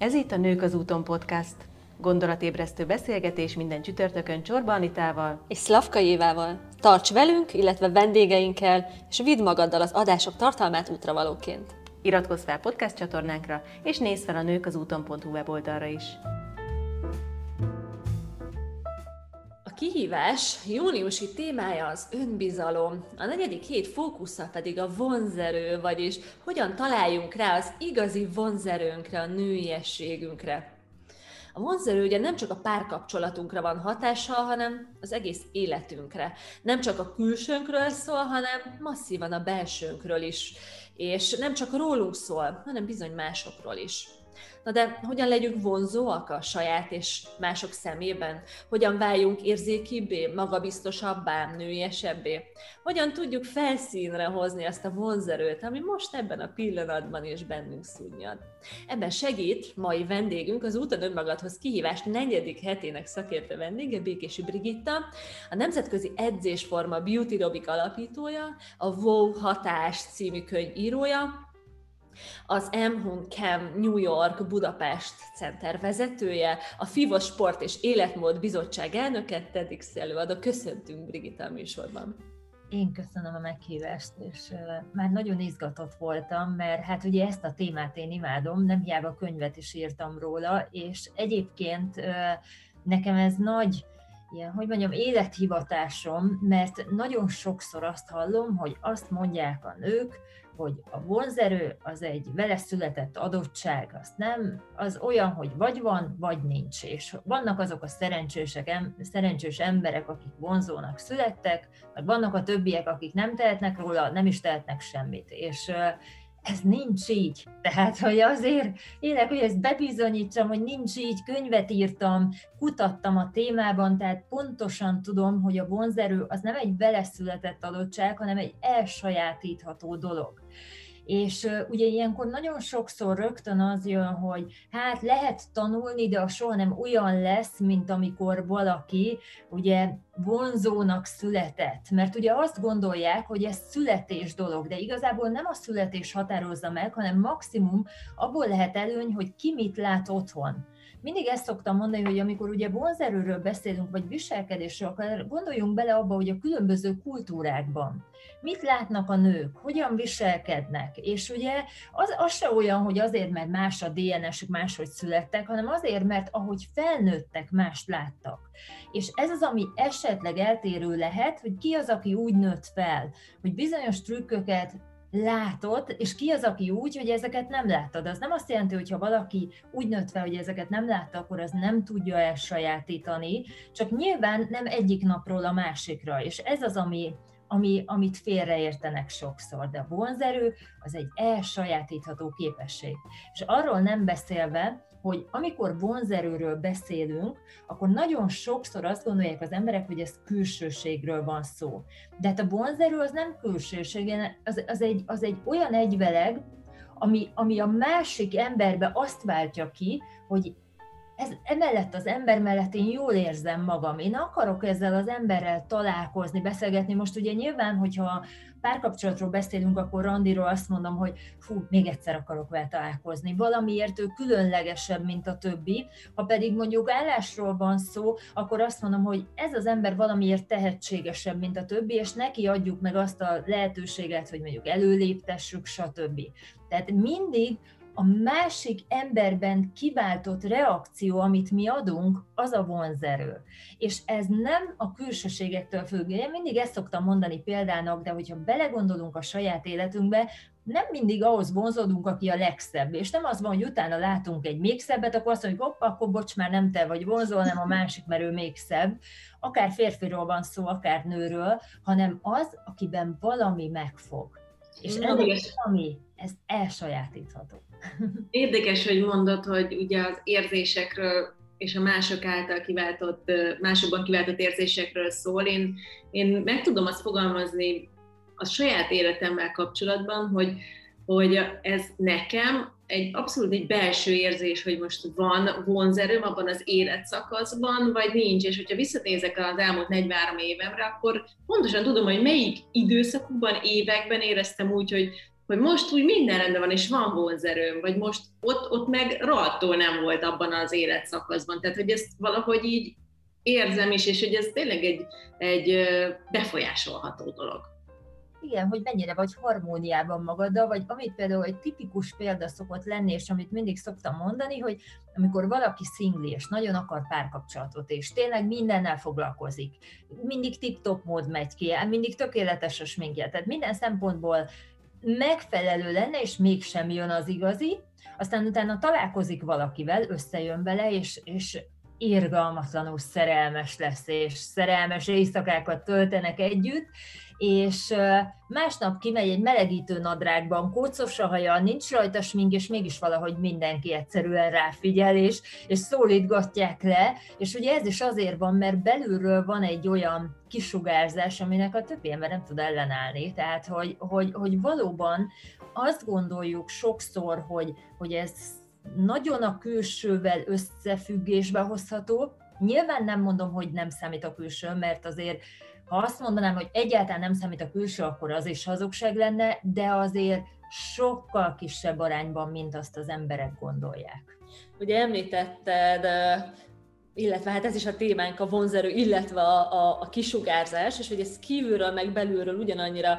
Ez itt a Nők az úton podcast. Gondolatébresztő beszélgetés minden csütörtökön Csorba Anitával és Szlavka Évával. Tarts velünk, illetve vendégeinkkel, és vidd magaddal az adások tartalmát útravalóként. Iratkozz fel podcast csatornánkra, és nézz fel a nők az úton.hu weboldalra is. Kihívás júniusi témája az önbizalom, a negyedik hét fókusza pedig a vonzerő, vagyis hogyan találjunk rá az igazi vonzerőnkre, a nőiességünkre. A vonzerő ugye nem csak a párkapcsolatunkra van hatással, hanem az egész életünkre. Nem csak a külsőnkről szól, hanem masszívan a belsőnkről is. És nem csak rólunk szól, hanem bizony másokról is. Na de hogyan legyünk vonzóak a saját és mások szemében? Hogyan váljunk érzékibbé, magabiztosabbá, nőiesebbé? Hogyan tudjuk felszínre hozni azt a vonzerőt, ami most ebben a pillanatban is bennünk szúnyad? Ebben segít mai vendégünk, az Úton Önmagadhoz kihívást negyedik hetének szakértő vendége, Békési Brigitta, a Nemzetközi Edzésforma Beauty Robic alapítója, a WOW Hatás című könyv írója, az M. Cam New York Budapest Center vezetője, a FIVA Sport és Életmód Bizottság elnöke, TEDx előadó. Köszöntünk Brigitta a műsorban. Én köszönöm a meghívást, és már nagyon izgatott voltam, mert hát ugye ezt a témát én imádom, nem hiába könyvet is írtam róla, és egyébként nekem ez nagy, ilyen, hogy mondjam, élethivatásom, mert nagyon sokszor azt hallom, hogy azt mondják a nők, hogy a vonzerő az egy vele született adottság, az nem, az olyan, hogy vagy van, vagy nincs. És vannak azok a szerencsések, szerencsés emberek, akik vonzónak születtek, meg vannak a többiek, akik nem tehetnek róla, nem is tehetnek semmit. És ez nincs így. Tehát, hogy azért élek, hogy ezt bebizonyítsam, hogy nincs így, könyvet írtam, kutattam a témában, tehát pontosan tudom, hogy a vonzerő az nem egy beleszületett adottság, hanem egy elsajátítható dolog. És ugye ilyenkor nagyon sokszor rögtön az jön, hogy hát lehet tanulni, de a soha nem olyan lesz, mint amikor valaki ugye vonzónak született. Mert ugye azt gondolják, hogy ez születés dolog, de igazából nem a születés határozza meg, hanem maximum abból lehet előny, hogy ki mit lát otthon mindig ezt szoktam mondani, hogy amikor ugye vonzerőről beszélünk, vagy viselkedésről, akkor gondoljunk bele abba, hogy a különböző kultúrákban mit látnak a nők, hogyan viselkednek, és ugye az, az se olyan, hogy azért, mert más a DNS-ük, máshogy születtek, hanem azért, mert ahogy felnőttek, mást láttak. És ez az, ami esetleg eltérő lehet, hogy ki az, aki úgy nőtt fel, hogy bizonyos trükköket látod, és ki az, aki úgy, hogy ezeket nem láttad. Az nem azt jelenti, hogy ha valaki úgy nőtt fel, hogy ezeket nem látta, akkor az nem tudja elsajátítani, csak nyilván nem egyik napról a másikra, és ez az, ami, ami, amit félreértenek sokszor, de vonzerő az egy elsajátítható képesség. És arról nem beszélve, hogy amikor vonzerőről beszélünk, akkor nagyon sokszor azt gondolják az emberek, hogy ez külsőségről van szó. De hát a vonzerő az nem külsőség, az, az, egy, az egy olyan egyveleg, ami, ami a másik emberbe azt váltja ki, hogy ez, emellett az ember mellett én jól érzem magam, én akarok ezzel az emberrel találkozni, beszélgetni. Most ugye nyilván, hogyha párkapcsolatról beszélünk, akkor Randiról azt mondom, hogy fú, még egyszer akarok vele találkozni. Valamiért ő különlegesebb, mint a többi. Ha pedig mondjuk állásról van szó, akkor azt mondom, hogy ez az ember valamiért tehetségesebb, mint a többi, és neki adjuk meg azt a lehetőséget, hogy mondjuk előléptessük, stb. Tehát mindig a másik emberben kiváltott reakció, amit mi adunk, az a vonzerő. És ez nem a külsőségektől függ. Én mindig ezt szoktam mondani példának, de hogyha belegondolunk a saját életünkbe, nem mindig ahhoz vonzódunk, aki a legszebb. És nem az van, hogy utána látunk egy még szebbet, akkor azt mondjuk, hopp, akkor bocs, már nem te vagy vonzó, hanem a másik, mert ő még szebb. Akár férfiról van szó, akár nőről, hanem az, akiben valami megfog. És ez valami, ez elsajátítható. Érdekes, hogy mondod, hogy ugye az érzésekről és a mások által kiváltott, másokban kiváltott érzésekről szól. Én, én meg tudom azt fogalmazni a saját életemmel kapcsolatban, hogy, hogy ez nekem egy abszolút egy belső érzés, hogy most van vonzerőm abban az életszakaszban, vagy nincs. És hogyha visszanézek az elmúlt 43 évemre, akkor pontosan tudom, hogy melyik időszakukban, években éreztem úgy, hogy hogy most úgy minden rendben van, és van vonzerőm, vagy most ott, ott meg rohadtul nem volt abban az életszakaszban. Tehát, hogy ezt valahogy így érzem is, és hogy ez tényleg egy, egy befolyásolható dolog. Igen, hogy mennyire vagy harmóniában magaddal, vagy amit például egy tipikus példa szokott lenni, és amit mindig szoktam mondani, hogy amikor valaki szingli, és nagyon akar párkapcsolatot, és tényleg mindennel foglalkozik, mindig tip-top mód megy ki, mindig tökéletes a sminkje, tehát minden szempontból megfelelő lenne, és mégsem jön az igazi, aztán utána találkozik valakivel, összejön vele, és, és irgalmatlanul szerelmes lesz, és szerelmes éjszakákat töltenek együtt, és másnap kimegy egy melegítő nadrágban, kócos a haja, nincs rajta smink, és mégis valahogy mindenki egyszerűen ráfigyel, és, és szólítgatják le, és ugye ez is azért van, mert belülről van egy olyan kisugárzás, aminek a többi ember nem tud ellenállni, tehát hogy, hogy, hogy valóban azt gondoljuk sokszor, hogy, hogy ez nagyon a külsővel összefüggésbe hozható. Nyilván nem mondom, hogy nem számít a külső, mert azért ha azt mondanám, hogy egyáltalán nem számít a külső, akkor az is hazugság lenne, de azért sokkal kisebb arányban, mint azt az emberek gondolják. Ugye említetted, illetve hát ez is a témánk, a vonzerő, illetve a, a, a kisugárzás, és hogy ez kívülről meg belülről ugyanannyira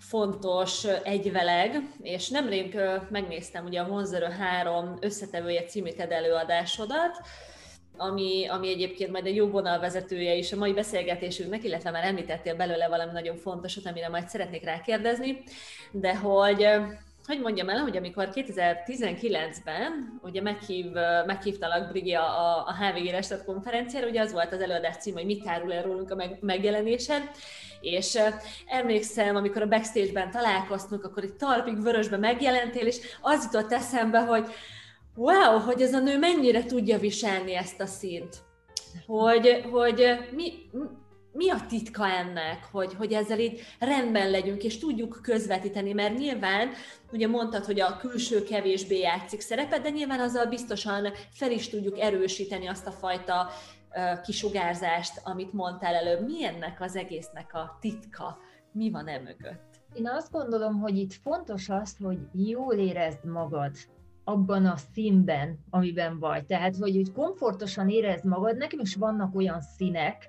fontos egyveleg, és nemrég megnéztem ugye a Vonzerő 3 összetevője című előadásodat, ami, ami egyébként majd a jó vonalvezetője is a mai beszélgetésünknek, illetve már említettél belőle valami nagyon fontosat, amire majd szeretnék rákérdezni, de hogy hogy mondjam el, hogy amikor 2019-ben ugye meghív, meghívtalak Brigi a, a HVG Restat konferenciára, ugye az volt az előadás cím, hogy mit árul el rólunk a meg, megjelenésen, és emlékszem, amikor a backstage-ben találkoztunk, akkor egy talpig vörösbe megjelentél, és az jutott eszembe, hogy wow, hogy ez a nő mennyire tudja viselni ezt a szint. Hogy, hogy mi, mi a titka ennek, hogy, hogy ezzel így rendben legyünk, és tudjuk közvetíteni, mert nyilván, ugye mondtad, hogy a külső kevésbé játszik szerepet, de nyilván azzal biztosan fel is tudjuk erősíteni azt a fajta kisugárzást, amit mondtál előbb. Mi ennek az egésznek a titka? Mi van e mögött? Én azt gondolom, hogy itt fontos az, hogy jól érezd magad abban a színben, amiben vagy. Tehát, hogy, hogy komfortosan érezd magad, nekem is vannak olyan színek,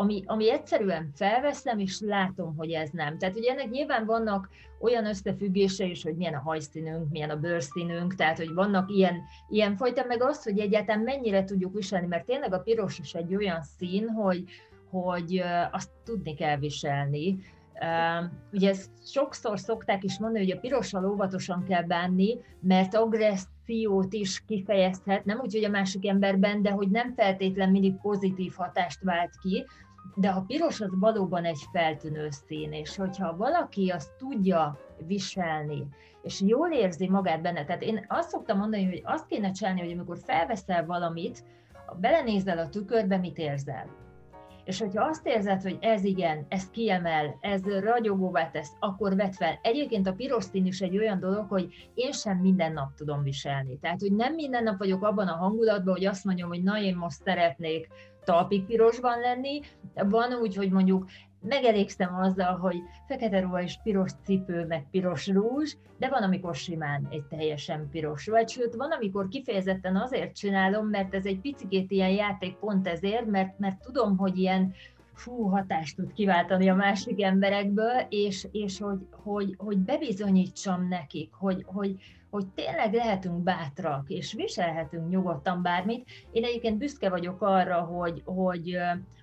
ami, ami egyszerűen felveszem, és látom, hogy ez nem. Tehát ugye ennek nyilván vannak olyan összefüggése is, hogy milyen a hajszínünk, milyen a bőrszínünk, tehát hogy vannak ilyen, ilyen fajta, meg az, hogy egyáltalán mennyire tudjuk viselni, mert tényleg a piros is egy olyan szín, hogy, hogy azt tudni kell viselni. Ugye ezt sokszor szokták is mondani, hogy a pirossal óvatosan kell bánni, mert agressziót is kifejezhet, nem úgy, hogy a másik emberben, de hogy nem feltétlen mindig pozitív hatást vált ki, de a piros az valóban egy feltűnő szín, és hogyha valaki azt tudja viselni, és jól érzi magát benne, tehát én azt szoktam mondani, hogy azt kéne csinálni, hogy amikor felveszel valamit, belenézel a tükörbe, mit érzel és hogyha azt érzed, hogy ez igen, ez kiemel, ez ragyogóvá tesz, akkor vedd fel. Egyébként a piros szín is egy olyan dolog, hogy én sem minden nap tudom viselni. Tehát, hogy nem minden nap vagyok abban a hangulatban, hogy azt mondjam, hogy na, én most szeretnék talpig pirosban lenni. Van úgy, hogy mondjuk megelégszem azzal, hogy fekete ruha és piros cipő, meg piros rúzs, de van, amikor simán egy teljesen piros vagy, sőt, van, amikor kifejezetten azért csinálom, mert ez egy picit ilyen játék pont ezért, mert, mert tudom, hogy ilyen fú, hatást tud kiváltani a másik emberekből, és, és hogy, hogy, hogy bebizonyítsam nekik, hogy, hogy, hogy tényleg lehetünk bátrak, és viselhetünk nyugodtan bármit. Én egyébként büszke vagyok arra, hogy, hogy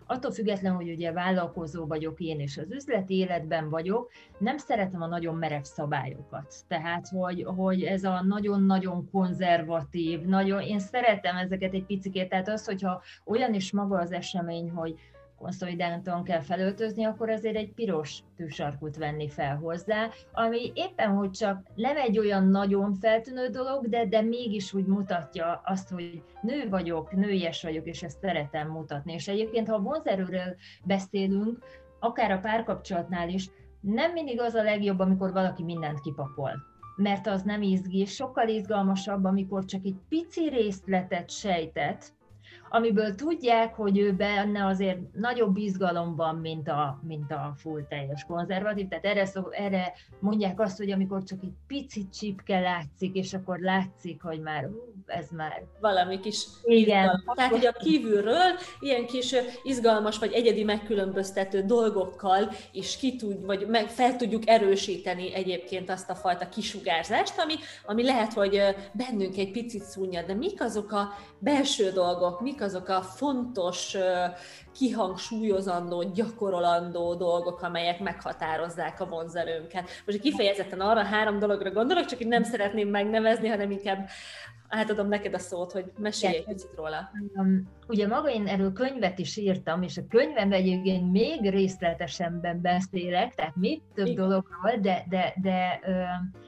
attól függetlenül, hogy ugye vállalkozó vagyok én, és az üzleti életben vagyok, nem szeretem a nagyon merev szabályokat. Tehát, hogy, hogy ez a nagyon-nagyon konzervatív, nagyon, én szeretem ezeket egy picit, tehát az, hogyha olyan is maga az esemény, hogy konszolidáltan kell felöltözni, akkor azért egy piros tűsarkút venni fel hozzá, ami éppen, hogy csak nem egy olyan nagyon feltűnő dolog, de, de mégis úgy mutatja azt, hogy nő vagyok, nőies vagyok, és ezt szeretem mutatni. És egyébként, ha a vonzerőről beszélünk, akár a párkapcsolatnál is, nem mindig az a legjobb, amikor valaki mindent kipakol mert az nem izgi, sokkal izgalmasabb, amikor csak egy pici részletet sejtet, amiből tudják, hogy ő benne azért nagyobb izgalom van, mint a, mint a full teljes konzervatív. Tehát erre, szó, erre mondják azt, hogy amikor csak egy picit csipke látszik, és akkor látszik, hogy már hú, ez már... Valami kis Igen. izgalmas. Tehát, hogy a kívülről ilyen kis izgalmas vagy egyedi megkülönböztető dolgokkal is ki tud, vagy meg fel tudjuk erősíteni egyébként azt a fajta kisugárzást, ami, ami lehet, hogy bennünk egy picit szúnyad, de mik azok a belső dolgok, mik azok a fontos, kihangsúlyozandó, gyakorolandó dolgok, amelyek meghatározzák a vonzerőnket. Most kifejezetten arra három dologra gondolok, csak így nem szeretném megnevezni, hanem inkább átadom neked a szót, hogy mesélj egy picit róla. Um, ugye maga én erről könyvet is írtam, és a könyvemben egyébként még részletesebben beszélek, tehát még több Igen. dologról, de, de, de uh,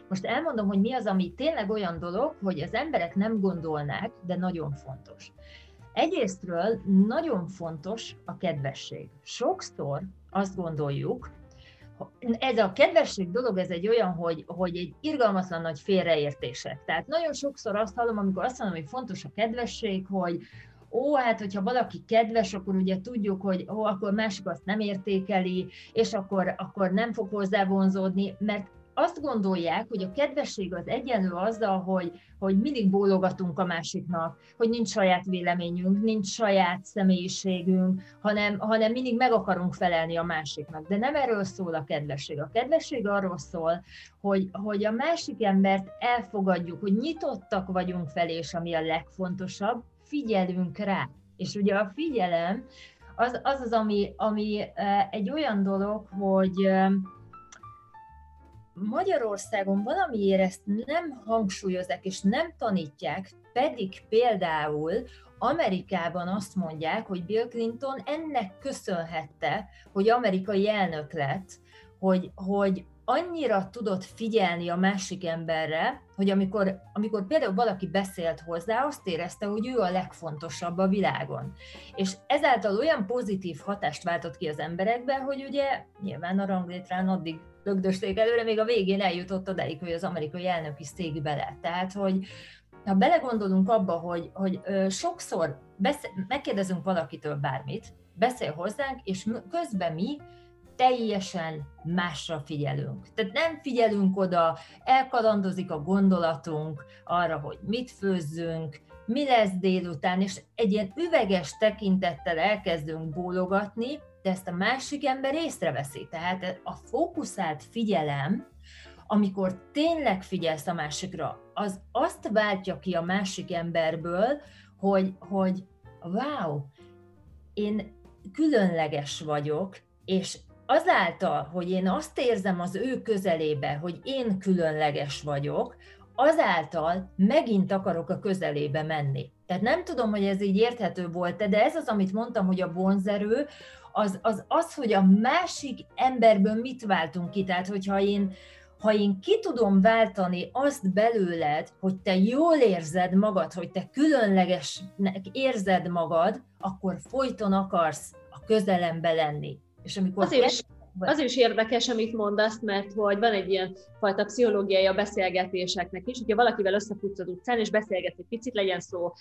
most elmondom, hogy mi az, ami tényleg olyan dolog, hogy az emberek nem gondolnák, de nagyon fontos. Egyrésztről nagyon fontos a kedvesség. Sokszor azt gondoljuk, ez a kedvesség dolog, ez egy olyan, hogy, hogy egy irgalmatlan nagy félreértések. Tehát nagyon sokszor azt hallom, amikor azt mondom, hogy fontos a kedvesség, hogy ó, hát hogyha valaki kedves, akkor ugye tudjuk, hogy ó, akkor másik azt nem értékeli, és akkor, akkor nem fog hozzá vonzódni, mert azt gondolják, hogy a kedvesség az egyenlő azzal, hogy, hogy mindig bólogatunk a másiknak, hogy nincs saját véleményünk, nincs saját személyiségünk, hanem, hanem mindig meg akarunk felelni a másiknak. De nem erről szól a kedvesség. A kedvesség arról szól, hogy, hogy a másik embert elfogadjuk, hogy nyitottak vagyunk felé, és ami a legfontosabb, figyelünk rá. És ugye a figyelem az az, az ami, ami eh, egy olyan dolog, hogy eh, Magyarországon valamiért ezt nem hangsúlyozzák és nem tanítják, pedig például Amerikában azt mondják, hogy Bill Clinton ennek köszönhette, hogy amerikai elnök lett, hogy, hogy annyira tudott figyelni a másik emberre, hogy amikor, amikor például valaki beszélt hozzá, azt érezte, hogy ő a legfontosabb a világon. És ezáltal olyan pozitív hatást váltott ki az emberekben, hogy ugye nyilván a ranglétrán addig lögdösték előre, még a végén eljutott odáig, hogy az amerikai elnök is lett. Tehát, hogy ha belegondolunk abba, hogy, hogy sokszor beszél, megkérdezünk valakitől bármit, beszél hozzánk, és közben mi teljesen másra figyelünk. Tehát nem figyelünk oda, elkalandozik a gondolatunk arra, hogy mit főzzünk, mi lesz délután, és egy ilyen üveges tekintettel elkezdünk bólogatni, de ezt a másik ember észreveszi. Tehát a fókuszált figyelem, amikor tényleg figyelsz a másikra, az azt váltja ki a másik emberből, hogy, hogy wow, én különleges vagyok, és azáltal, hogy én azt érzem az ő közelébe, hogy én különleges vagyok, azáltal megint akarok a közelébe menni. Tehát nem tudom, hogy ez így érthető volt de ez az, amit mondtam, hogy a vonzerő, az, az az, hogy a másik emberből mit váltunk ki. Tehát, hogyha én, ha én ki tudom váltani azt belőled, hogy te jól érzed magad, hogy te különlegesnek érzed magad, akkor folyton akarsz a közelembe lenni. És amikor Azért is az is érdekes, amit mondasz, mert hogy van egy ilyen fajta pszichológiai a beszélgetéseknek is, hogyha valakivel összefutsz az utcán, és beszélgetsz egy picit, legyen szó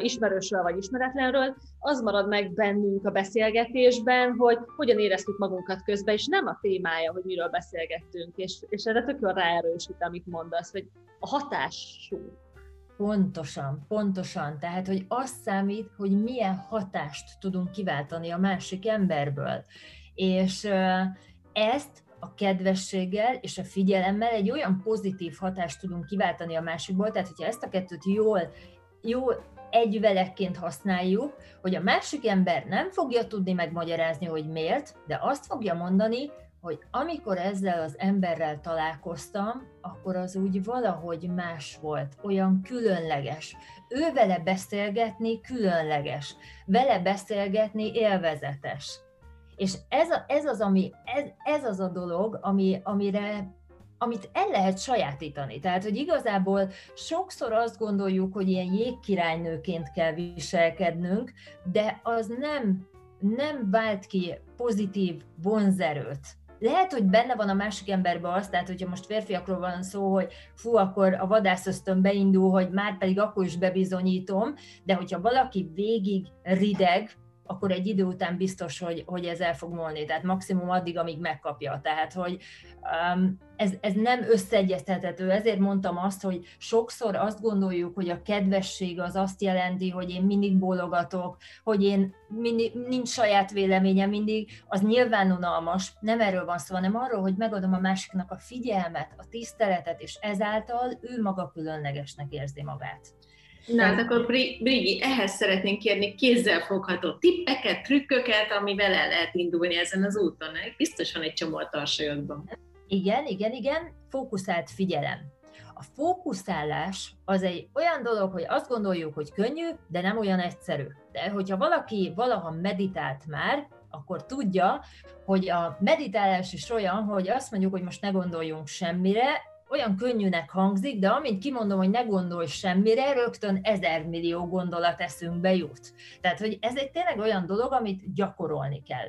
ismerősről vagy ismeretlenről, az marad meg bennünk a beszélgetésben, hogy hogyan éreztük magunkat közben, és nem a témája, hogy miről beszélgettünk, és, és erre tök ráerősít, amit mondasz, hogy a hatású. Pontosan, pontosan. Tehát, hogy az számít, hogy milyen hatást tudunk kiváltani a másik emberből. És ezt a kedvességgel és a figyelemmel egy olyan pozitív hatást tudunk kiváltani a másikból, tehát hogyha ezt a kettőt jól, jól egyvelekként használjuk, hogy a másik ember nem fogja tudni megmagyarázni, hogy miért, de azt fogja mondani, hogy amikor ezzel az emberrel találkoztam, akkor az úgy valahogy más volt, olyan különleges. Ő vele beszélgetni különleges, vele beszélgetni élvezetes. És ez, a, ez, az, ami, ez, ez az a dolog, ami, amire amit el lehet sajátítani. Tehát, hogy igazából sokszor azt gondoljuk, hogy ilyen jégkirálynőként kell viselkednünk, de az nem, nem vált ki pozitív vonzerőt lehet, hogy benne van a másik emberben az, tehát hogyha most férfiakról van szó, hogy fú, akkor a vadászösztön beindul, hogy már pedig akkor is bebizonyítom, de hogyha valaki végig rideg, akkor egy idő után biztos, hogy, hogy ez el fog molni, tehát maximum addig, amíg megkapja. Tehát, hogy um, ez, ez nem összeegyeztethető, ezért mondtam azt, hogy sokszor azt gondoljuk, hogy a kedvesség az azt jelenti, hogy én mindig bólogatok, hogy én mindig, nincs saját véleményem mindig, az nyilván unalmas, nem erről van szó, hanem arról, hogy megadom a másiknak a figyelmet, a tiszteletet, és ezáltal ő maga különlegesnek érzi magát. Na, hát akkor Brigi, ehhez szeretnénk kérni kézzelfogható tippeket, trükköket, amivel el lehet indulni ezen az úton. Biztos van egy csomó a tarsajodban. Igen, igen, igen, fókuszált figyelem. A fókuszálás az egy olyan dolog, hogy azt gondoljuk, hogy könnyű, de nem olyan egyszerű. De hogyha valaki valaha meditált már, akkor tudja, hogy a meditálás is olyan, hogy azt mondjuk, hogy most ne gondoljunk semmire, olyan könnyűnek hangzik, de amint kimondom, hogy ne gondolj semmire, rögtön ezer millió gondolat eszünkbe jut. Tehát, hogy ez egy tényleg olyan dolog, amit gyakorolni kell.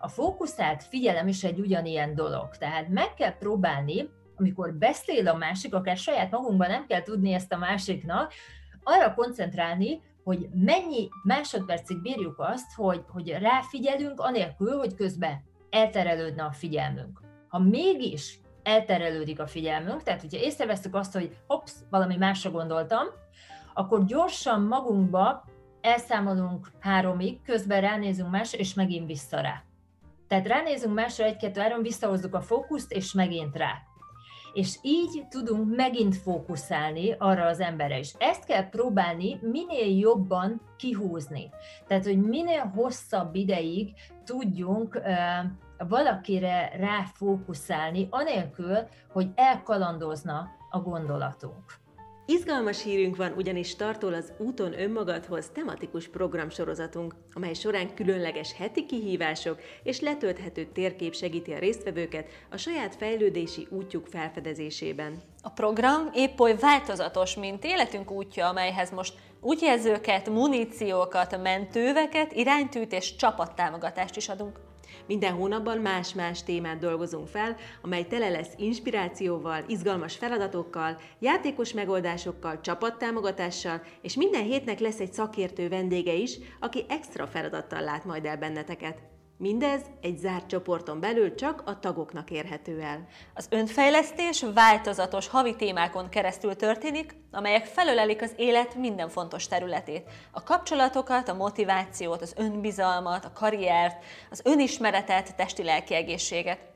A fókuszált figyelem is egy ugyanilyen dolog. Tehát meg kell próbálni, amikor beszél a másik, akár saját magunkban nem kell tudni ezt a másiknak, arra koncentrálni, hogy mennyi másodpercig bírjuk azt, hogy, hogy ráfigyelünk, anélkül, hogy közben elterelődne a figyelmünk. Ha mégis elterelődik a figyelmünk, tehát hogyha észrevesztük azt, hogy hops, valami másra gondoltam, akkor gyorsan magunkba elszámolunk háromig, közben ránézünk másra, és megint vissza rá. Tehát ránézünk másra egy-kettő, három, visszahozzuk a fókuszt, és megint rá. És így tudunk megint fókuszálni arra az emberre is. Ezt kell próbálni minél jobban kihúzni. Tehát, hogy minél hosszabb ideig tudjunk valakire ráfókuszálni, anélkül, hogy elkalandozna a gondolatunk. Izgalmas hírünk van, ugyanis startol az Úton önmagadhoz tematikus programsorozatunk, amely során különleges heti kihívások és letölthető térkép segíti a résztvevőket a saját fejlődési útjuk felfedezésében. A program épp oly változatos, mint életünk útja, amelyhez most útjelzőket, muníciókat, mentőveket, iránytűt és csapattámogatást is adunk. Minden hónapban más-más témát dolgozunk fel, amely tele lesz inspirációval, izgalmas feladatokkal, játékos megoldásokkal, csapattámogatással, és minden hétnek lesz egy szakértő vendége is, aki extra feladattal lát majd el benneteket. Mindez egy zárt csoporton belül csak a tagoknak érhető el. Az önfejlesztés változatos havi témákon keresztül történik, amelyek felölelik az élet minden fontos területét. A kapcsolatokat, a motivációt, az önbizalmat, a karriert, az önismeretet, testi-lelki egészséget.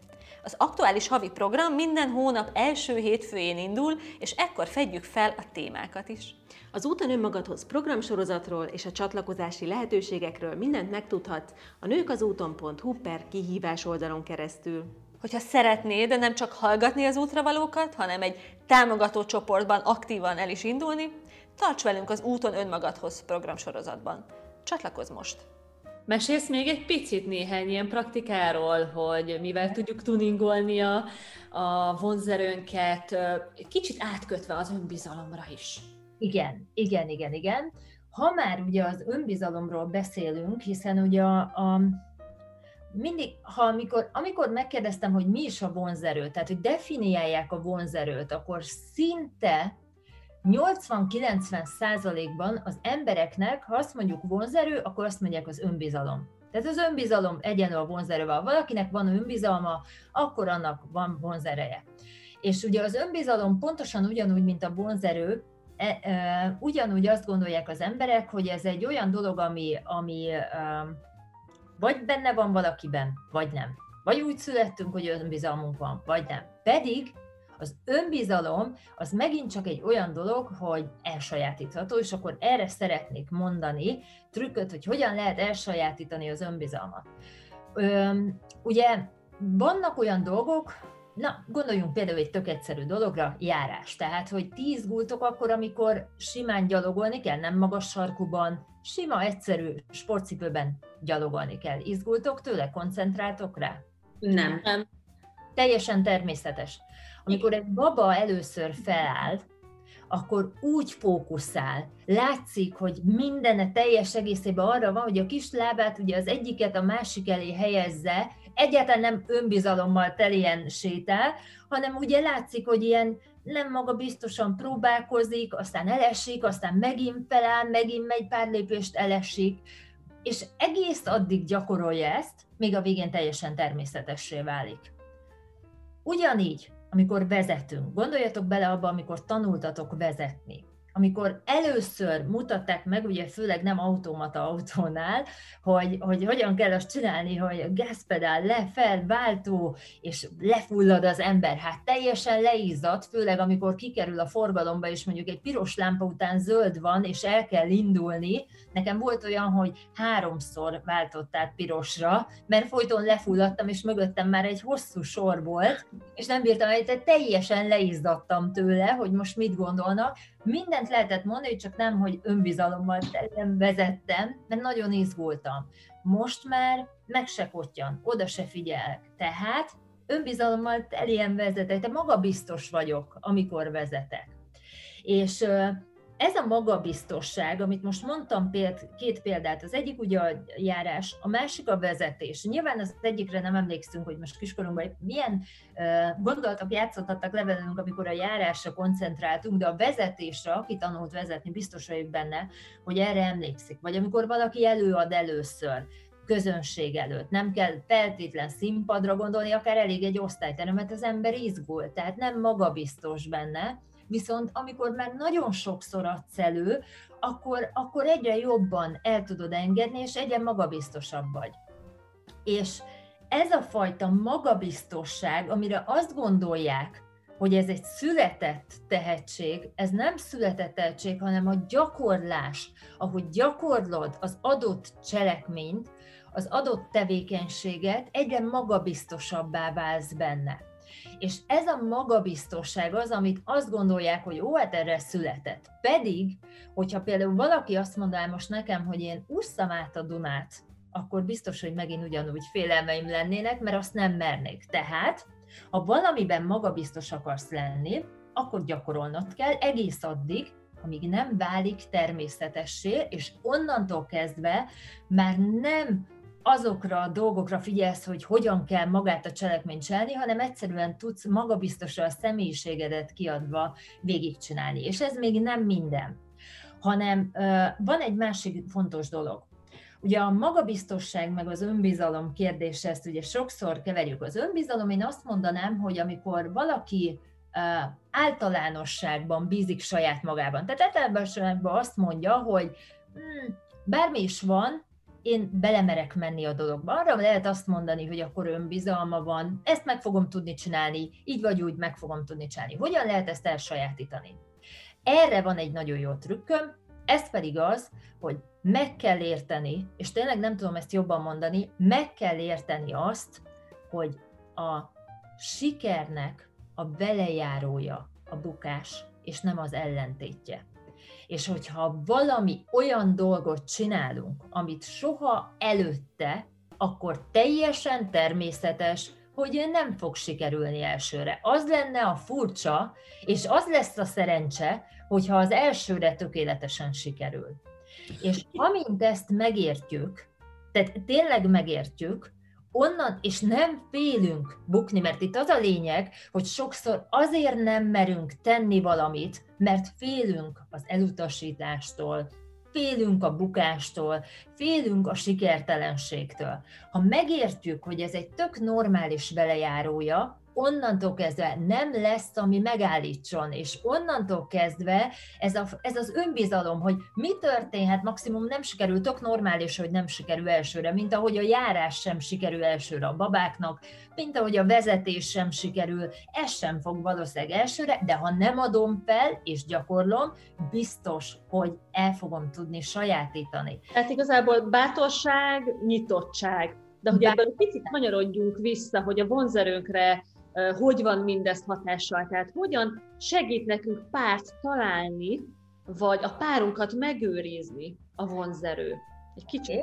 Az aktuális havi program minden hónap első hétfőjén indul, és ekkor fedjük fel a témákat is. Az Úton önmagadhoz programsorozatról és a csatlakozási lehetőségekről mindent megtudhatsz a nőkazúton.hu per kihívás oldalon keresztül. Hogyha szeretnéd nem csak hallgatni az útravalókat, hanem egy támogató csoportban aktívan el is indulni, tarts velünk az Úton önmagadhoz programsorozatban. Csatlakozz most! Mesélsz még egy picit néhány ilyen praktikáról, hogy mivel tudjuk tuningolni a, a vonzerőnket, kicsit átkötve az önbizalomra is. Igen, igen, igen, igen. Ha már ugye az önbizalomról beszélünk, hiszen ugye a, a mindig, ha amikor, amikor megkérdeztem, hogy mi is a vonzerő, tehát hogy definiálják a vonzerőt, akkor szinte 80-90 százalékban az embereknek, ha azt mondjuk vonzerő, akkor azt mondják az önbizalom. Tehát az önbizalom egyenlő a vonzerővel. Valakinek van önbizalma, akkor annak van vonzereje. És ugye az önbizalom pontosan ugyanúgy, mint a vonzerő, e, e, ugyanúgy azt gondolják az emberek, hogy ez egy olyan dolog, ami, ami e, vagy benne van valakiben, vagy nem. Vagy úgy születtünk, hogy önbizalmunk van, vagy nem. Pedig az önbizalom az megint csak egy olyan dolog, hogy elsajátítható, és akkor erre szeretnék mondani trükköt, hogy hogyan lehet elsajátítani az önbizalmat. Üm, ugye vannak olyan dolgok, Na, gondoljunk például egy tök egyszerű dologra, járás. Tehát, hogy ti izgultok akkor, amikor simán gyalogolni kell, nem magas sarkuban, sima, egyszerű sportcipőben gyalogolni kell. Izgultok tőle? Koncentráltok rá? Nem. nem. Teljesen természetes. Amikor egy baba először feláll, akkor úgy fókuszál, látszik, hogy mindene teljes egészében arra van, hogy a kis lábát ugye az egyiket a másik elé helyezze, egyáltalán nem önbizalommal teljen sétál, hanem ugye látszik, hogy ilyen nem maga biztosan próbálkozik, aztán elesik, aztán megint feláll, megint megy pár lépést elesik, és egész addig gyakorolja ezt, még a végén teljesen természetessé válik. Ugyanígy, amikor vezetünk, gondoljatok bele abba, amikor tanultatok vezetni amikor először mutatták meg, ugye főleg nem automata autónál, hogy, hogy hogyan kell azt csinálni, hogy gázpedál le, fel, váltó, és lefullad az ember. Hát teljesen leizzadt, főleg amikor kikerül a forgalomba, és mondjuk egy piros lámpa után zöld van, és el kell indulni. Nekem volt olyan, hogy háromszor váltott át pirosra, mert folyton lefulladtam, és mögöttem már egy hosszú sor volt, és nem bírtam, hogy teljesen leizzadtam tőle, hogy most mit gondolnak, mindent lehetett mondani, csak nem, hogy önbizalommal nem vezettem, mert nagyon izgultam. Most már meg se potyan, oda se figyelek. Tehát önbizalommal teljen vezetek, de magabiztos vagyok, amikor vezetek. És ez a magabiztosság, amit most mondtam péld, két példát, az egyik ugye a járás, a másik a vezetés. Nyilván az egyikre nem emlékszünk, hogy most kiskorunkban milyen uh, gondolatok játszottak le velünk, amikor a járásra koncentráltunk, de a vezetésre, aki tanult vezetni, biztos vagyok benne, hogy erre emlékszik. Vagy amikor valaki előad először, közönség előtt. Nem kell feltétlen színpadra gondolni, akár elég egy osztályteremet, az ember izgul, tehát nem magabiztos benne, Viszont amikor már nagyon sokszor adsz elő, akkor, akkor egyre jobban el tudod engedni, és egyre magabiztosabb vagy. És ez a fajta magabiztosság, amire azt gondolják, hogy ez egy született tehetség, ez nem született tehetség, hanem a gyakorlás, ahogy gyakorlod az adott cselekményt, az adott tevékenységet, egyre magabiztosabbá válsz benne. És ez a magabiztosság az, amit azt gondolják, hogy ó, hát erre született. Pedig, hogyha például valaki azt mondaná most nekem, hogy én ússzam át a Dunát, akkor biztos, hogy megint ugyanúgy félelmeim lennének, mert azt nem mernék. Tehát, ha valamiben magabiztos akarsz lenni, akkor gyakorolnod kell egész addig, amíg nem válik természetessé, és onnantól kezdve már nem azokra a dolgokra figyelsz, hogy hogyan kell magát a cselekményt csinálni, hanem egyszerűen tudsz magabiztosan a személyiségedet kiadva végigcsinálni. És ez még nem minden, hanem van egy másik fontos dolog. Ugye a magabiztosság meg az önbizalom kérdése, ezt ugye sokszor keverjük az önbizalom. Én azt mondanám, hogy amikor valaki általánosságban bízik saját magában, tehát általánosságban azt mondja, hogy hmm, bármi is van, én belemerek menni a dologba. Arra lehet azt mondani, hogy akkor önbizalma van, ezt meg fogom tudni csinálni, így vagy úgy meg fogom tudni csinálni. Hogyan lehet ezt elsajátítani? Erre van egy nagyon jó trükköm, ez pedig az, hogy meg kell érteni, és tényleg nem tudom ezt jobban mondani, meg kell érteni azt, hogy a sikernek a belejárója a bukás, és nem az ellentétje. És hogyha valami olyan dolgot csinálunk, amit soha előtte, akkor teljesen természetes, hogy nem fog sikerülni elsőre. Az lenne a furcsa, és az lesz a szerencse, hogyha az elsőre tökéletesen sikerül. És amint ezt megértjük, tehát tényleg megértjük, onnan, és nem félünk bukni, mert itt az a lényeg, hogy sokszor azért nem merünk tenni valamit, mert félünk az elutasítástól, félünk a bukástól, félünk a sikertelenségtől. Ha megértjük, hogy ez egy tök normális belejárója, onnantól kezdve nem lesz, ami megállítson, és onnantól kezdve ez, a, ez az önbizalom, hogy mi történhet, maximum nem sikerül, tök normális, hogy nem sikerül elsőre, mint ahogy a járás sem sikerül elsőre a babáknak, mint ahogy a vezetés sem sikerül, ez sem fog valószínűleg elsőre, de ha nem adom fel és gyakorlom, biztos, hogy el fogom tudni sajátítani. Tehát igazából bátorság, nyitottság. De hogy ebből egy picit magyarodjunk vissza, hogy a vonzerőnkre hogy van mindezt hatással, tehát hogyan segít nekünk párt találni, vagy a párunkat megőrizni a vonzerő. Egy kicsit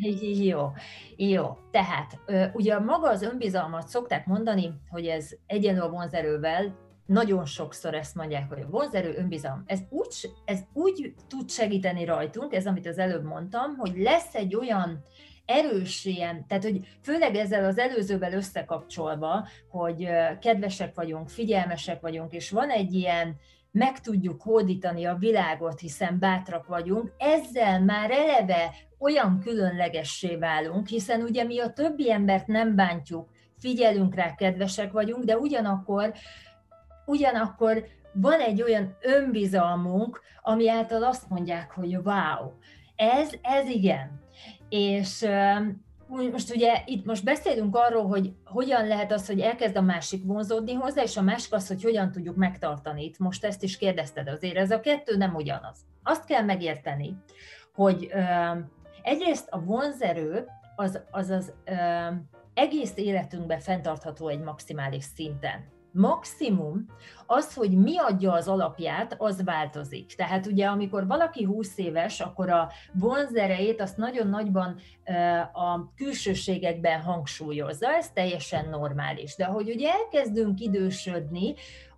Jó, jó. Tehát ugye maga az önbizalmat szokták mondani, hogy ez egyenlő a vonzerővel, nagyon sokszor ezt mondják, hogy a vonzerő, önbizalom. Ez úgy, ez úgy tud segíteni rajtunk, ez amit az előbb mondtam, hogy lesz egy olyan erős ilyen, tehát hogy főleg ezzel az előzővel összekapcsolva, hogy kedvesek vagyunk, figyelmesek vagyunk, és van egy ilyen, meg tudjuk hódítani a világot, hiszen bátrak vagyunk, ezzel már eleve olyan különlegessé válunk, hiszen ugye mi a többi embert nem bántjuk, figyelünk rá, kedvesek vagyunk, de ugyanakkor, ugyanakkor van egy olyan önbizalmunk, ami által azt mondják, hogy wow, ez, ez igen. És most ugye itt most beszélünk arról, hogy hogyan lehet az, hogy elkezd a másik vonzódni hozzá, és a másik az, hogy hogyan tudjuk megtartani. Itt most ezt is kérdezted azért, ez a kettő nem ugyanaz. Azt kell megérteni, hogy egyrészt a vonzerő az az, az egész életünkben fenntartható egy maximális szinten maximum az, hogy mi adja az alapját, az változik. Tehát ugye, amikor valaki 20 éves, akkor a vonzerejét azt nagyon nagyban a külsőségekben hangsúlyozza, ez teljesen normális. De hogy ugye elkezdünk idősödni,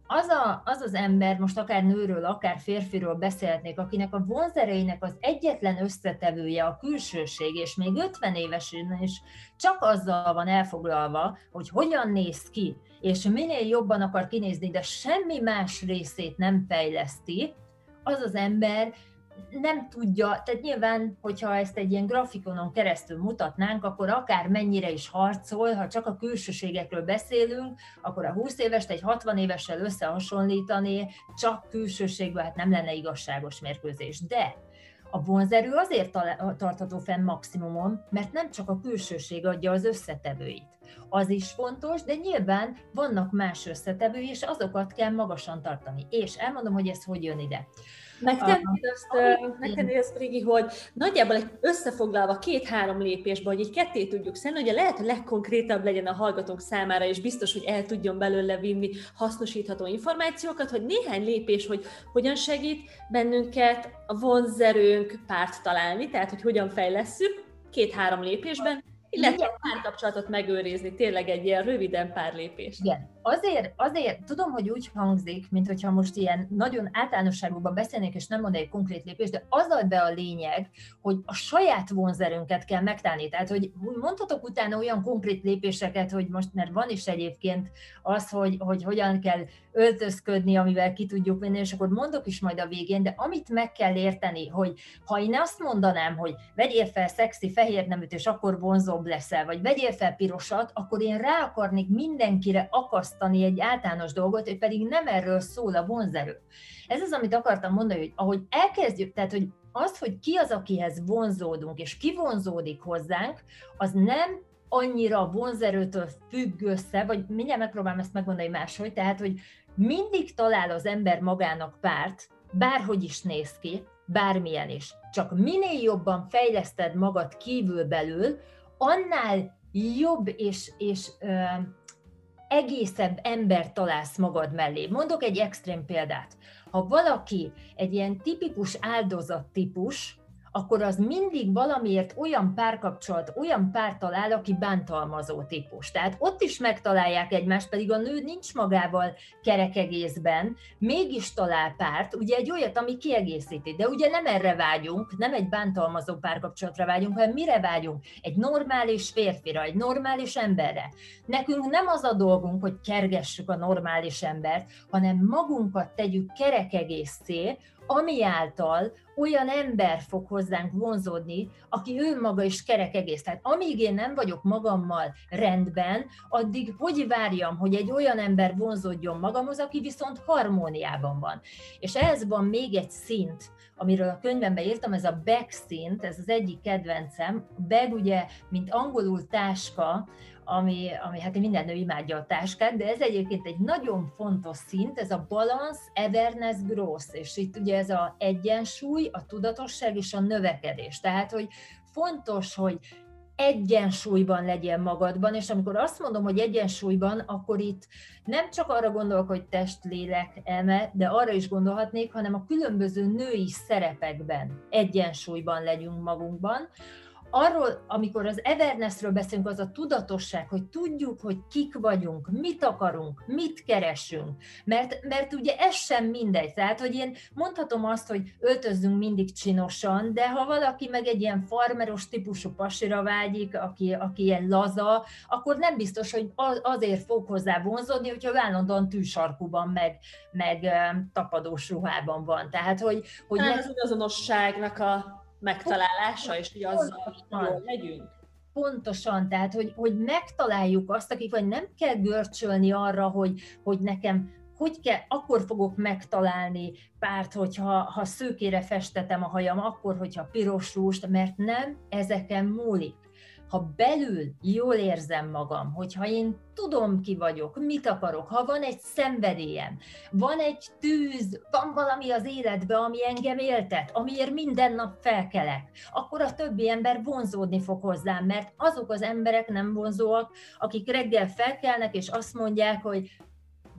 az, a, az az ember, most akár nőről, akár férfiról beszélhetnék, akinek a vonzereinek az egyetlen összetevője a külsőség, és még 50 évesen is csak azzal van elfoglalva, hogy hogyan néz ki, és minél jobban akar kinézni, de semmi más részét nem fejleszti, az az ember nem tudja, tehát nyilván, hogyha ezt egy ilyen grafikonon keresztül mutatnánk, akkor akár mennyire is harcol, ha csak a külsőségekről beszélünk, akkor a 20 évest egy 60 évessel összehasonlítani, csak külsőségből, hát nem lenne igazságos mérkőzés. De a vonzerő azért tartható fenn maximumon, mert nem csak a külsőség adja az összetevőit. Az is fontos, de nyilván vannak más összetevői, és azokat kell magasan tartani. És elmondom, hogy ez hogy jön ide. Megtenni azt, megtenni azt, Rigi, hogy nagyjából egy összefoglalva két-három lépésben, hogy így ketté tudjuk szenni, hogy a lehető legkonkrétabb legyen a hallgatók számára, és biztos, hogy el tudjon belőle vinni hasznosítható információkat, hogy néhány lépés, hogy hogyan segít bennünket a vonzerőnk párt találni, tehát hogy hogyan fejlesszük, két-három lépésben, illetve a párkapcsolatot megőrizni, tényleg egy ilyen röviden pár lépés. Igen, azért, azért tudom, hogy úgy hangzik, mint hogyha most ilyen nagyon általánosságokban beszélnék, és nem mond egy konkrét lépés, de az ad be a lényeg, hogy a saját vonzerünket kell megtalálni. Tehát, hogy mondhatok utána olyan konkrét lépéseket, hogy most, mert van is egyébként az, hogy, hogy hogyan kell öltözködni, amivel ki tudjuk venni, és akkor mondok is majd a végén, de amit meg kell érteni, hogy ha én azt mondanám, hogy vegyél fel szexi fehér neműt, és akkor vonzóbb leszel, vagy vegyél fel pirosat, akkor én rá akarnék mindenkire akasztani egy általános dolgot, hogy pedig nem erről szól a vonzerő. Ez az, amit akartam mondani, hogy ahogy elkezdjük, tehát hogy az, hogy ki az, akihez vonzódunk, és ki vonzódik hozzánk, az nem annyira a vonzerőtől függ össze, vagy mindjárt megpróbálom ezt megmondani máshogy, tehát, hogy mindig talál az ember magának párt, bárhogy is néz ki, bármilyen is. Csak minél jobban fejleszted magad kívülbelül, annál jobb és, és ö, egészebb ember találsz magad mellé. Mondok egy extrém példát. Ha valaki egy ilyen tipikus áldozat típus, akkor az mindig valamiért olyan párkapcsolat, olyan pár talál, aki bántalmazó típus. Tehát ott is megtalálják egymást, pedig a nő nincs magával kerek egészben, mégis talál párt, ugye egy olyat, ami kiegészíti. De ugye nem erre vágyunk, nem egy bántalmazó párkapcsolatra vágyunk, hanem mire vágyunk? Egy normális férfira, egy normális emberre. Nekünk nem az a dolgunk, hogy kergessük a normális embert, hanem magunkat tegyük kerek egészé, ami által olyan ember fog hozzánk vonzódni, aki ő maga is kerek egész. Tehát amíg én nem vagyok magammal rendben, addig hogy várjam, hogy egy olyan ember vonzódjon magamhoz, aki viszont harmóniában van. És ez van még egy szint, amiről a könyvemben írtam, ez a back szint, ez az egyik kedvencem. Bag ugye, mint angolul táska, ami, ami hát minden nő imádja a táskát, de ez egyébként egy nagyon fontos szint, ez a balance, awareness, growth, és itt ugye ez a egyensúly, a tudatosság és a növekedés. Tehát, hogy fontos, hogy egyensúlyban legyen magadban, és amikor azt mondom, hogy egyensúlyban, akkor itt nem csak arra gondolok, hogy test, lélek, eme, de arra is gondolhatnék, hanem a különböző női szerepekben egyensúlyban legyünk magunkban, arról, amikor az Evernessről beszélünk, az a tudatosság, hogy tudjuk, hogy kik vagyunk, mit akarunk, mit keresünk. Mert, mert ugye ez sem mindegy. Tehát, hogy én mondhatom azt, hogy öltözzünk mindig csinosan, de ha valaki meg egy ilyen farmeros típusú pasira vágyik, aki, aki ilyen laza, akkor nem biztos, hogy azért fog hozzá vonzódni, hogyha állandóan tűsarkuban, meg, meg tapadós ruhában van. Tehát, hogy... hogy meg... az azonosságnak a megtalálása, és hogy azzal jól legyünk. Pontosan, tehát hogy, hogy megtaláljuk azt, akik vagy nem kell görcsölni arra, hogy, hogy nekem hogy kell, akkor fogok megtalálni párt, hogyha ha szőkére festetem a hajam, akkor, hogyha piros rúst, mert nem ezeken múlik ha belül jól érzem magam, hogyha én tudom ki vagyok, mit akarok, ha van egy szenvedélyem, van egy tűz, van valami az életben, ami engem éltet, amiért minden nap felkelek, akkor a többi ember vonzódni fog hozzám, mert azok az emberek nem vonzóak, akik reggel felkelnek és azt mondják, hogy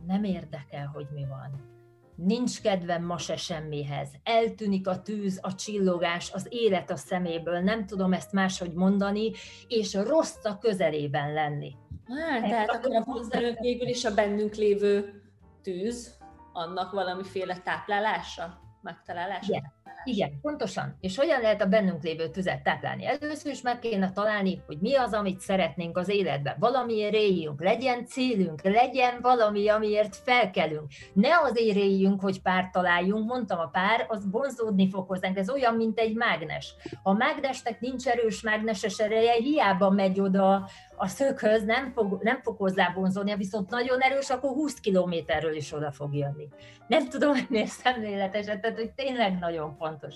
nem érdekel, hogy mi van nincs kedvem ma se semmihez. Eltűnik a tűz, a csillogás, az élet a szeméből, nem tudom ezt máshogy mondani, és rossz a közelében lenni. Hát, tehát akkor a vonzerőnk végül is a bennünk lévő tűz, annak valamiféle táplálása, megtalálása? Igen. Igen, pontosan. És hogyan lehet a bennünk lévő tüzet táplálni? Először is meg kéne találni, hogy mi az, amit szeretnénk az életben. Valamiért éljünk, legyen célunk, legyen valami, amiért felkelünk. Ne azért éljünk, hogy párt találjunk, mondtam, a pár, az vonzódni fog hozzánk. Ez olyan, mint egy mágnes. A mágnesnek nincs erős mágneses ereje, hiába megy oda a szöghöz, nem fog, nem fog hozzá vonzódni, viszont nagyon erős, akkor 20 kilométerről is oda fog jönni. Nem tudom ennél szemléletesen, tehát hogy tényleg nagyon fontos.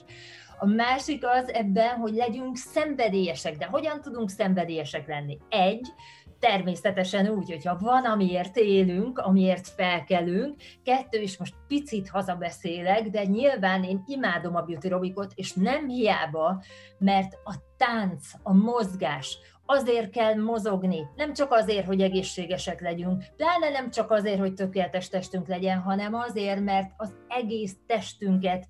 A másik az ebben, hogy legyünk szenvedélyesek. De hogyan tudunk szenvedélyesek lenni? Egy, természetesen úgy, hogyha van, amiért élünk, amiért felkelünk, kettő, és most picit hazabeszélek, de nyilván én imádom a beauty robikot, és nem hiába, mert a tánc, a mozgás, azért kell mozogni, nem csak azért, hogy egészségesek legyünk, pláne nem csak azért, hogy tökéletes testünk legyen, hanem azért, mert az egész testünket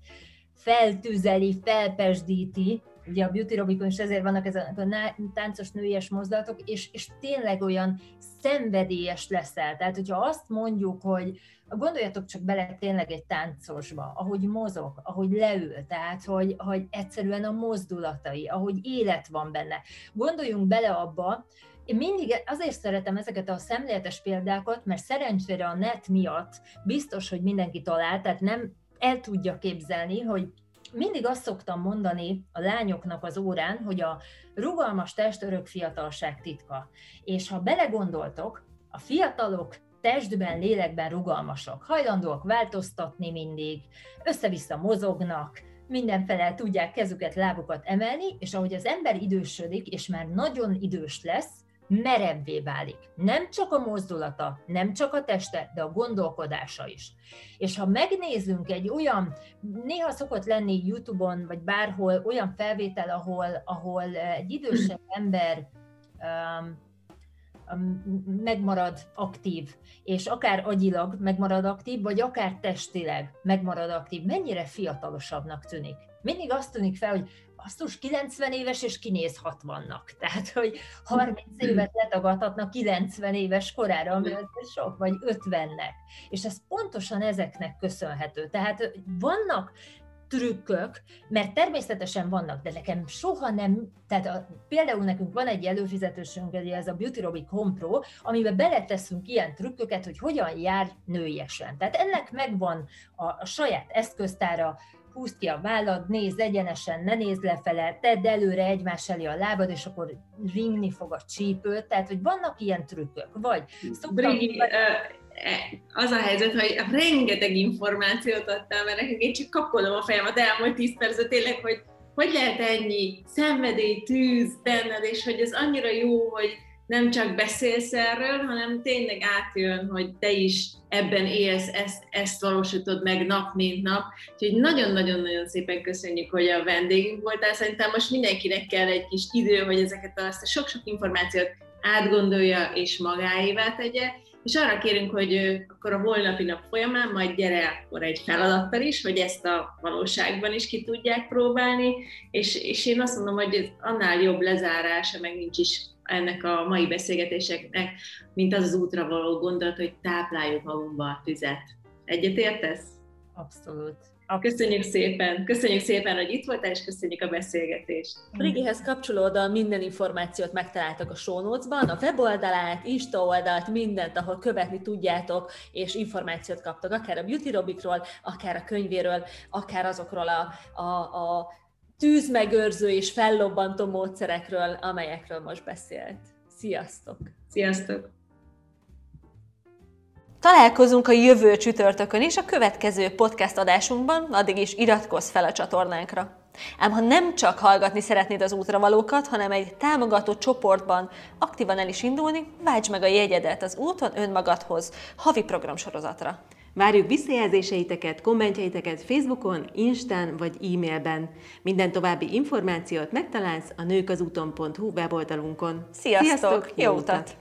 feltüzeli, felpesdíti, ugye a beauty robikon is ezért vannak ezek a táncos nőies mozdulatok, és, és tényleg olyan szenvedélyes leszel. Tehát, hogyha azt mondjuk, hogy gondoljatok csak bele tényleg egy táncosba, ahogy mozog, ahogy leül, tehát, hogy, hogy egyszerűen a mozdulatai, ahogy élet van benne. Gondoljunk bele abba, én mindig azért szeretem ezeket a szemléletes példákat, mert szerencsére a net miatt biztos, hogy mindenki talál, tehát nem el tudja képzelni, hogy mindig azt szoktam mondani a lányoknak az órán, hogy a rugalmas test örök fiatalság titka. És ha belegondoltok, a fiatalok testben, lélekben rugalmasok, hajlandóak változtatni mindig, össze-vissza mozognak, mindenfele tudják kezüket, lábukat emelni, és ahogy az ember idősödik, és már nagyon idős lesz, merebbé válik. Nem csak a mozdulata, nem csak a teste, de a gondolkodása is. És ha megnézzünk egy olyan, néha szokott lenni YouTube-on, vagy bárhol olyan felvétel, ahol, ahol egy idősebb ember um, megmarad aktív, és akár agyilag megmarad aktív, vagy akár testileg megmarad aktív, mennyire fiatalosabbnak tűnik. Mindig azt tűnik fel, hogy basszus, 90 éves és kinéz 60-nak. Tehát, hogy 30 évet letagadhatnak 90 éves korára, ami sok, vagy 50-nek. És ez pontosan ezeknek köszönhető. Tehát vannak trükkök, mert természetesen vannak, de nekem soha nem, tehát a, például nekünk van egy előfizetősünk, ez a Beauty Robic Home Pro, amiben beleteszünk ilyen trükköket, hogy hogyan jár nőiesen. Tehát ennek megvan a, a saját eszköztára, húzd ki a vállad, nézd egyenesen, ne nézd lefele, tedd előre egymás elé a lábad, és akkor ringni fog a csípőt, tehát hogy vannak ilyen trükkök, vagy szoktam... Brigi, vagy... az a helyzet, hogy rengeteg információt adtál, mert nekünk én csak kapkodom a fejemet elmúlt tíz percet, tényleg, hogy hogy lehet ennyi szenvedély, tűz benned, és hogy ez annyira jó, hogy nem csak beszélsz erről, hanem tényleg átjön, hogy te is ebben élsz, ezt, ezt valósítod meg nap, mint nap. Úgyhogy nagyon-nagyon-nagyon szépen köszönjük, hogy a vendégünk voltál. Szerintem most mindenkinek kell egy kis idő, hogy ezeket azt a sok-sok információt átgondolja és magáévá tegye, és arra kérünk, hogy akkor a holnapi nap folyamán majd gyere akkor egy feladattal is, hogy ezt a valóságban is ki tudják próbálni, és, és én azt mondom, hogy annál jobb lezárása meg nincs is ennek a mai beszélgetéseknek, mint az az útra való gondolat, hogy tápláljuk magunkba a tüzet. Egyet értesz? Abszolút. Köszönjük szépen, köszönjük szépen, hogy itt voltál, és köszönjük a beszélgetést. Rigihez kapcsolódóan minden információt megtaláltak a show notes-ban, a weboldalát, Insta oldalt, mindent, ahol követni tudjátok, és információt kaptok, akár a Beauty Robikról, akár a könyvéről, akár azokról a, a, a tűzmegőrző és fellobbantó módszerekről, amelyekről most beszélt. Sziasztok! Sziasztok! Találkozunk a jövő csütörtökön is a következő podcast adásunkban, addig is iratkozz fel a csatornánkra. Ám ha nem csak hallgatni szeretnéd az útravalókat, hanem egy támogató csoportban aktívan el is indulni, váltsd meg a jegyedet az úton önmagadhoz havi programsorozatra. Várjuk visszajelzéseiteket, kommentjeiteket Facebookon, Instán vagy e-mailben. Minden további információt megtalálsz a nőkazúton.hu weboldalunkon. Sziasztok! Sziasztok jó utat!